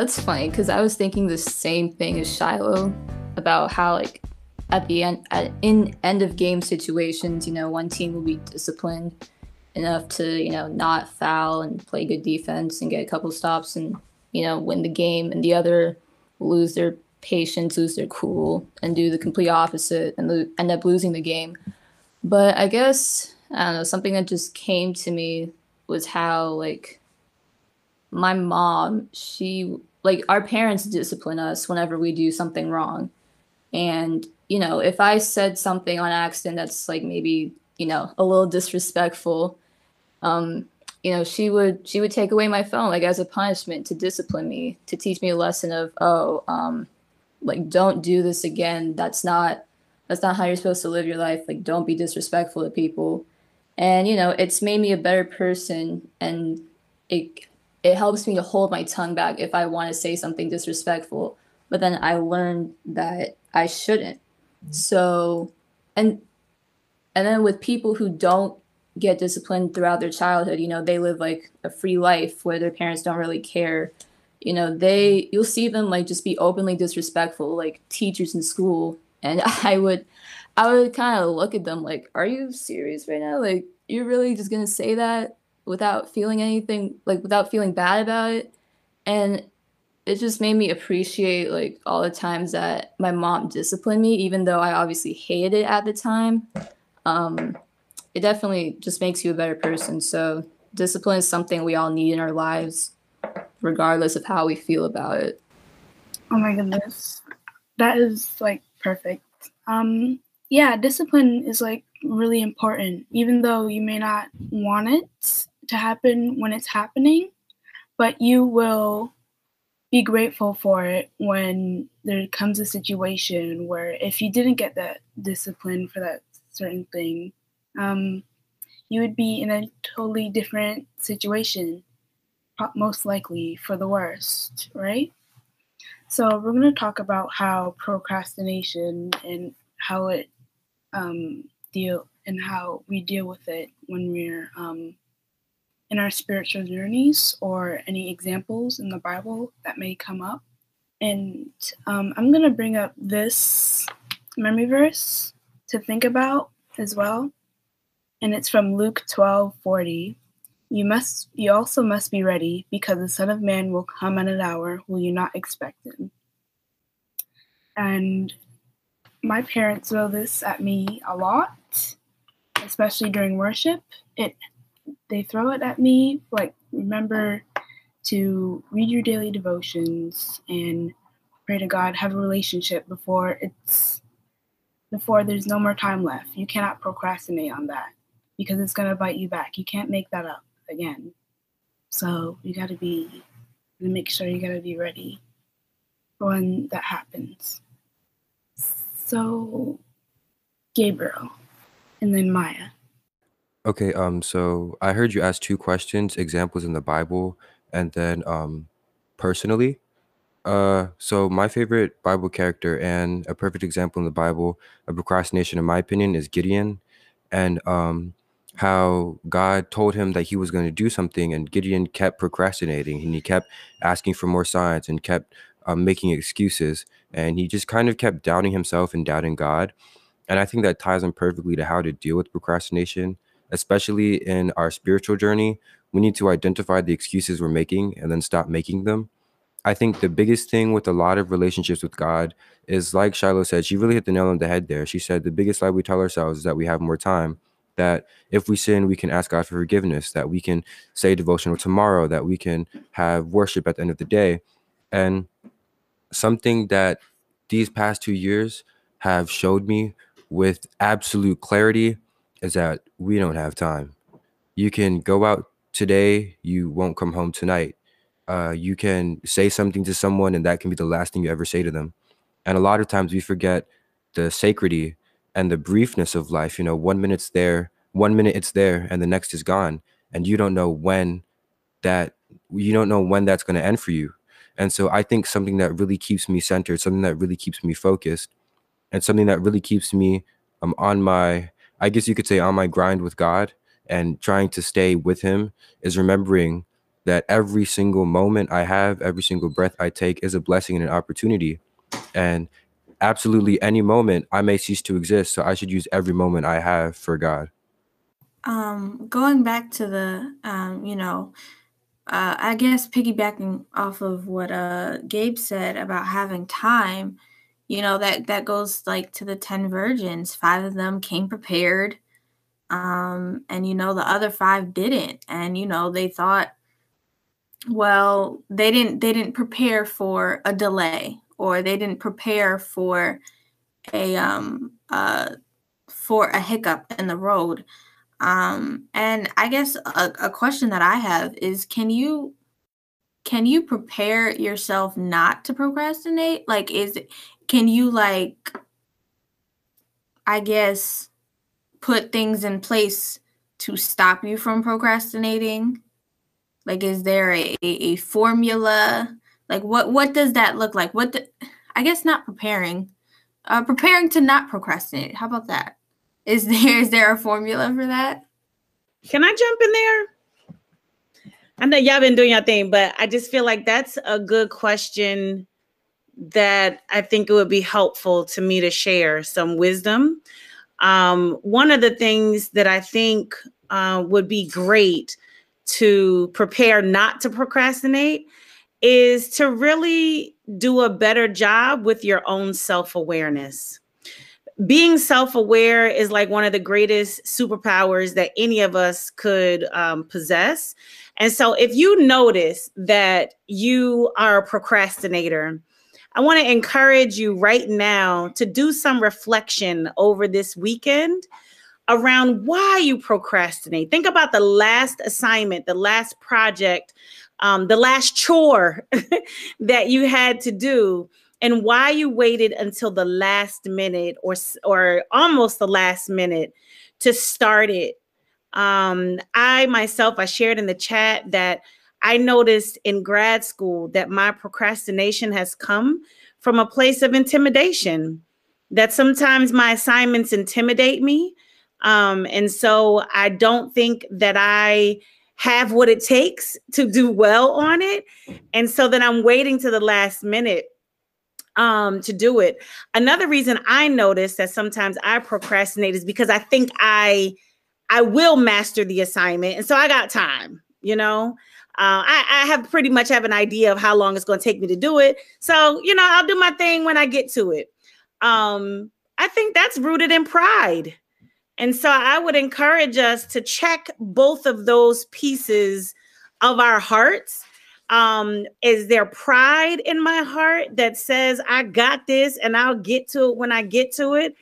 that's funny because I was thinking the same thing as Shiloh about how like at the end at, in end of game situations, you know, one team will be disciplined enough to you know not foul and play good defense and get a couple stops and you know win the game, and the other lose their patience, lose their cool, and do the complete opposite and lo- end up losing the game. But I guess I don't know something that just came to me was how like my mom she like our parents discipline us whenever we do something wrong. And you know if i said something on accident that's like maybe you know a little disrespectful um you know she would she would take away my phone like as a punishment to discipline me to teach me a lesson of oh um like don't do this again. That's not that's not how you're supposed to live your life. Like don't be disrespectful to people. And you know it's made me a better person and it it helps me to hold my tongue back if i want to say something disrespectful but then i learned that i shouldn't. Mm-hmm. So and and then with people who don't get disciplined throughout their childhood you know they live like a free life where their parents don't really care. You know they mm-hmm. you'll see them like just be openly disrespectful like teachers in school. And i would i would kind of look at them like are you serious right now? Like you're really just gonna say that without feeling anything like without feeling bad about it. And it just made me appreciate like all the times that my mom disciplined me even though i obviously hated it at the time. Um, it definitely just makes you a better person. So discipline is something we all need in our lives regardless of how we feel about it. Oh my goodness. That is like perfect. Um yeah, discipline is like really important even though you may not want it to happen when it's happening, but you will be grateful for it when there comes a situation where if you didn't get that discipline for that certain thing, um you would be in a totally different situation, most likely for the worst, right? So we're going to talk about how procrastination and how it um, deal and how we deal with it when we're um, in our spiritual journeys or any examples in the Bible that may come up. And um, I'm going to bring up this memory verse to think about as well. And it's from Luke 12 40. You must you also must be ready because the Son of Man will come at an hour will you not expect him. And my parents throw this at me a lot, especially during worship. It they throw it at me like remember to read your daily devotions and pray to God, have a relationship before it's before there's no more time left. You cannot procrastinate on that because it's gonna bite you back. You can't make that up again. So you gotta be and make sure you gotta be ready for when that happens. So Gabriel and then Maya. Okay, um, so I heard you ask two questions, examples in the Bible, and then um personally. Uh, so my favorite Bible character and a perfect example in the Bible of procrastination, in my opinion, is Gideon, and um how God told him that he was going to do something, and Gideon kept procrastinating, and he kept asking for more signs and kept um, making excuses, and he just kind of kept doubting himself and doubting God. And I think that ties in perfectly to how to deal with procrastination, especially in our spiritual journey. We need to identify the excuses we're making and then stop making them. I think the biggest thing with a lot of relationships with God is like Shiloh said, she really hit the nail on the head there. She said the biggest lie we tell ourselves is that we have more time, that if we sin, we can ask God for forgiveness, that we can say devotional tomorrow, that we can have worship at the end of the day. And something that these past two years have showed me with absolute clarity is that we don't have time. You can go out today, you won't come home tonight. Uh, you can say something to someone, and that can be the last thing you ever say to them. And a lot of times we forget the sacredy and the briefness of life. You know, one minute's there, one minute it's there, and the next is gone. And you don't know when that, you don't know when that's going to end for you. And so I think something that really keeps me centered, something that really keeps me focused, and something that really keeps me um, on my, I guess you could say, on my grind with God and trying to stay with Him is remembering that every single moment I have, every single breath I take is a blessing and an opportunity. And absolutely any moment I may cease to exist. So I should use every moment I have for God. Um, going back to the, um, you know, uh, I guess piggybacking off of what uh, Gabe said about having time, you know, that that goes like to the ten virgins. Five of them came prepared, um, and you know the other five didn't, and you know they thought, well, they didn't they didn't prepare for a delay, or they didn't prepare for a um uh for a hiccup in the road um, and I guess a, a question that I have is can you can you prepare yourself not to procrastinate? Like is can you like I guess put things in place to stop you from procrastinating? Like is there a, a, formula? Like what what does that look like? What the, I guess not preparing. Uh preparing to not procrastinate. How about that? Is there is there a formula for that? Can I jump in there? I know y'all been doing your thing, but I just feel like that's a good question that I think it would be helpful to me to share some wisdom. Um, one of the things that I think uh, would be great to prepare not to procrastinate is to really do a better job with your own self awareness being self-aware is like one of the greatest superpowers that any of us could um, possess and so if you notice that you are a procrastinator i want to encourage you right now to do some reflection over this weekend around why you procrastinate think about the last assignment the last project um, the last chore that you had to do and why you waited until the last minute or or almost the last minute to start it. Um, I myself, I shared in the chat that I noticed in grad school that my procrastination has come from a place of intimidation. That sometimes my assignments intimidate me. Um, and so I don't think that I have what it takes to do well on it. And so then I'm waiting to the last minute um to do it. Another reason I notice that sometimes I procrastinate is because I think I I will master the assignment and so I got time, you know. Uh, I, I have pretty much have an idea of how long it's going to take me to do it. So, you know, I'll do my thing when I get to it. Um, I think that's rooted in pride. And so I would encourage us to check both of those pieces of our hearts um, is there pride in my heart that says, I got this and I'll get to it when I get to it?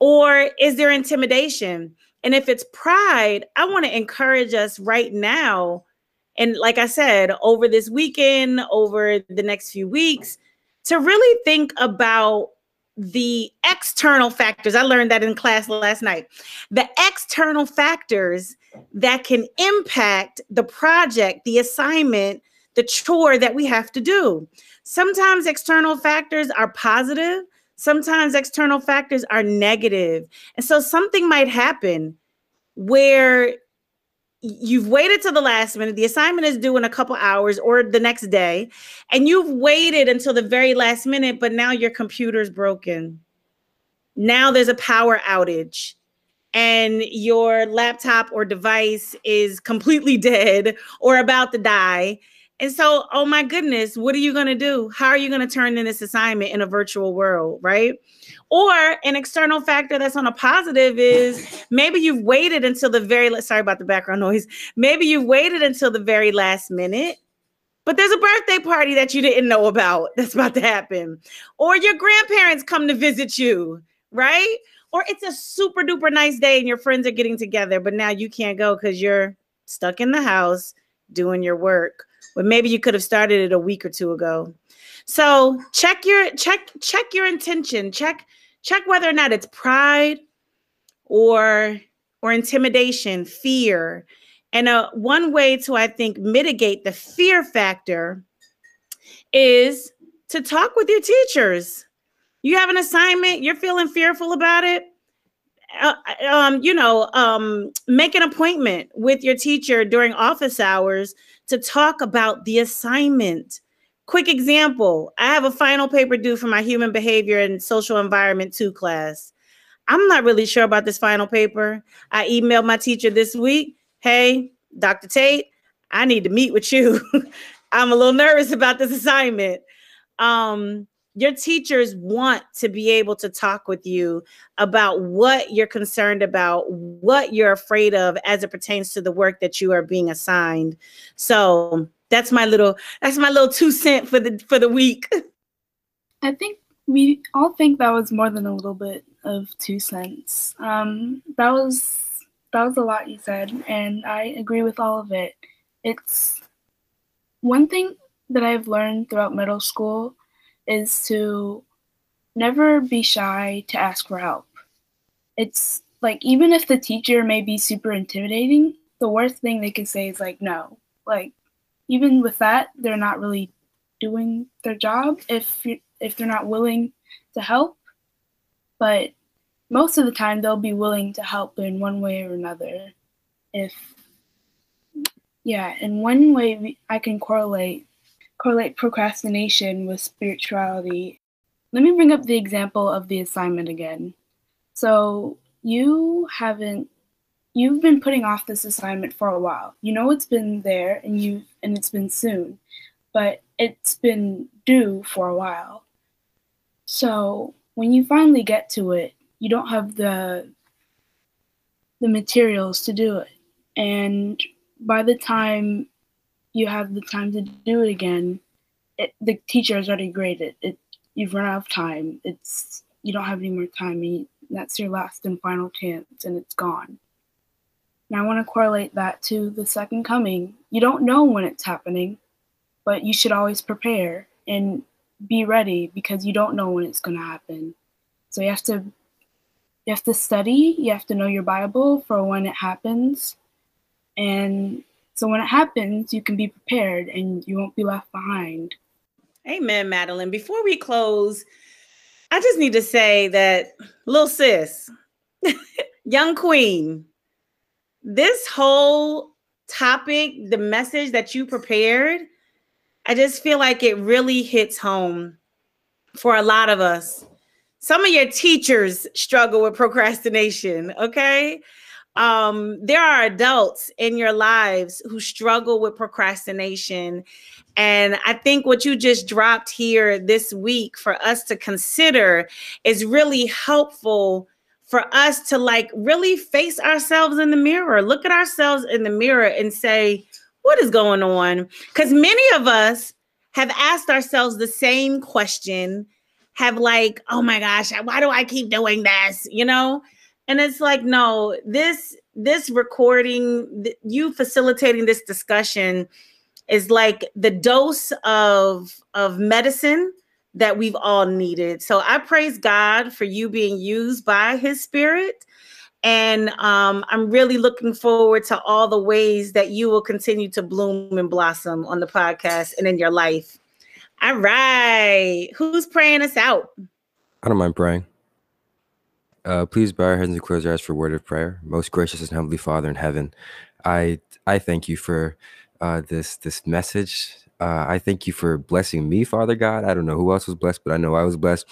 Or is there intimidation? And if it's pride, I want to encourage us right now. And like I said, over this weekend, over the next few weeks, to really think about the external factors. I learned that in class last night. The external factors that can impact the project, the assignment, the chore that we have to do. Sometimes external factors are positive, sometimes external factors are negative. And so something might happen where you've waited to the last minute the assignment is due in a couple hours or the next day and you've waited until the very last minute but now your computer's broken now there's a power outage and your laptop or device is completely dead or about to die and so, oh my goodness, what are you going to do? How are you going to turn in this assignment in a virtual world, right? Or an external factor that's on a positive is maybe you've waited until the very sorry about the background noise. Maybe you've waited until the very last minute but there's a birthday party that you didn't know about that's about to happen. Or your grandparents come to visit you, right? Or it's a super duper nice day and your friends are getting together, but now you can't go because you're stuck in the house doing your work but maybe you could have started it a week or two ago. So check your check check your intention. Check check whether or not it's pride or or intimidation, fear. And uh, one way to I think mitigate the fear factor is to talk with your teachers. You have an assignment, you're feeling fearful about it. uh, um, you know, um, make an appointment with your teacher during office hours to talk about the assignment. Quick example I have a final paper due for my human behavior and social environment 2 class. I'm not really sure about this final paper. I emailed my teacher this week Hey, Dr. Tate, I need to meet with you. I'm a little nervous about this assignment. Um, your teachers want to be able to talk with you about what you're concerned about, what you're afraid of as it pertains to the work that you are being assigned. So that's my little that's my little two cent for the for the week. I think we all think that was more than a little bit of two cents. Um, that was that was a lot you said, and I agree with all of it. It's one thing that I've learned throughout middle school is to never be shy to ask for help. It's like even if the teacher may be super intimidating, the worst thing they can say is like no. Like even with that, they're not really doing their job if if they're not willing to help. But most of the time they'll be willing to help in one way or another. If yeah, in one way I can correlate correlate procrastination with spirituality. Let me bring up the example of the assignment again. So, you haven't you've been putting off this assignment for a while. You know it's been there and you and it's been soon, but it's been due for a while. So, when you finally get to it, you don't have the the materials to do it. And by the time you have the time to do it again, it, the teacher has already graded it. You've run out of time. It's you don't have any more time. You, that's your last and final chance, and it's gone. Now I want to correlate that to the second coming. You don't know when it's happening, but you should always prepare and be ready because you don't know when it's going to happen. So you have to you have to study. You have to know your Bible for when it happens, and so when it happens, you can be prepared and you won't be left behind. Amen, Madeline. Before we close, I just need to say that, little sis, young queen, this whole topic, the message that you prepared, I just feel like it really hits home for a lot of us. Some of your teachers struggle with procrastination, okay? Um, there are adults in your lives who struggle with procrastination. And I think what you just dropped here this week for us to consider is really helpful for us to like really face ourselves in the mirror, look at ourselves in the mirror and say, what is going on? Because many of us have asked ourselves the same question, have like, oh my gosh, why do I keep doing this? You know? And it's like no this this recording you facilitating this discussion is like the dose of of medicine that we've all needed. So i praise god for you being used by his spirit. And um, i'm really looking forward to all the ways that you will continue to bloom and blossom on the podcast and in your life. All right. Who's praying us out? I don't mind praying. Uh, please bow our heads and close our eyes for a word of prayer. Most gracious and heavenly Father in heaven, I I thank you for uh, this this message. Uh, I thank you for blessing me, Father God. I don't know who else was blessed, but I know I was blessed.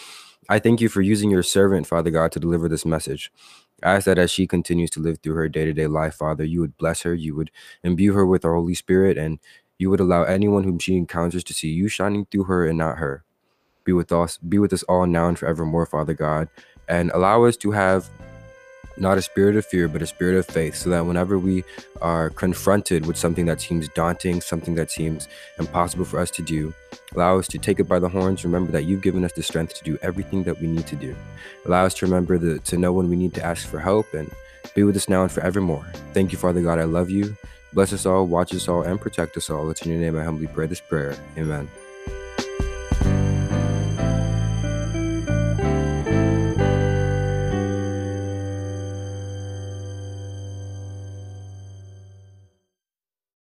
I thank you for using your servant, Father God, to deliver this message. I ask that as she continues to live through her day to day life, Father, you would bless her, you would imbue her with the Holy Spirit, and you would allow anyone whom she encounters to see you shining through her and not her. Be with us, be with us all now and forevermore, Father God and allow us to have not a spirit of fear, but a spirit of faith, so that whenever we are confronted with something that seems daunting, something that seems impossible for us to do, allow us to take it by the horns. Remember that you've given us the strength to do everything that we need to do. Allow us to remember the, to know when we need to ask for help and be with us now and forevermore. Thank you, Father God. I love you. Bless us all, watch us all, and protect us all. It's in your name I humbly pray this prayer. Amen.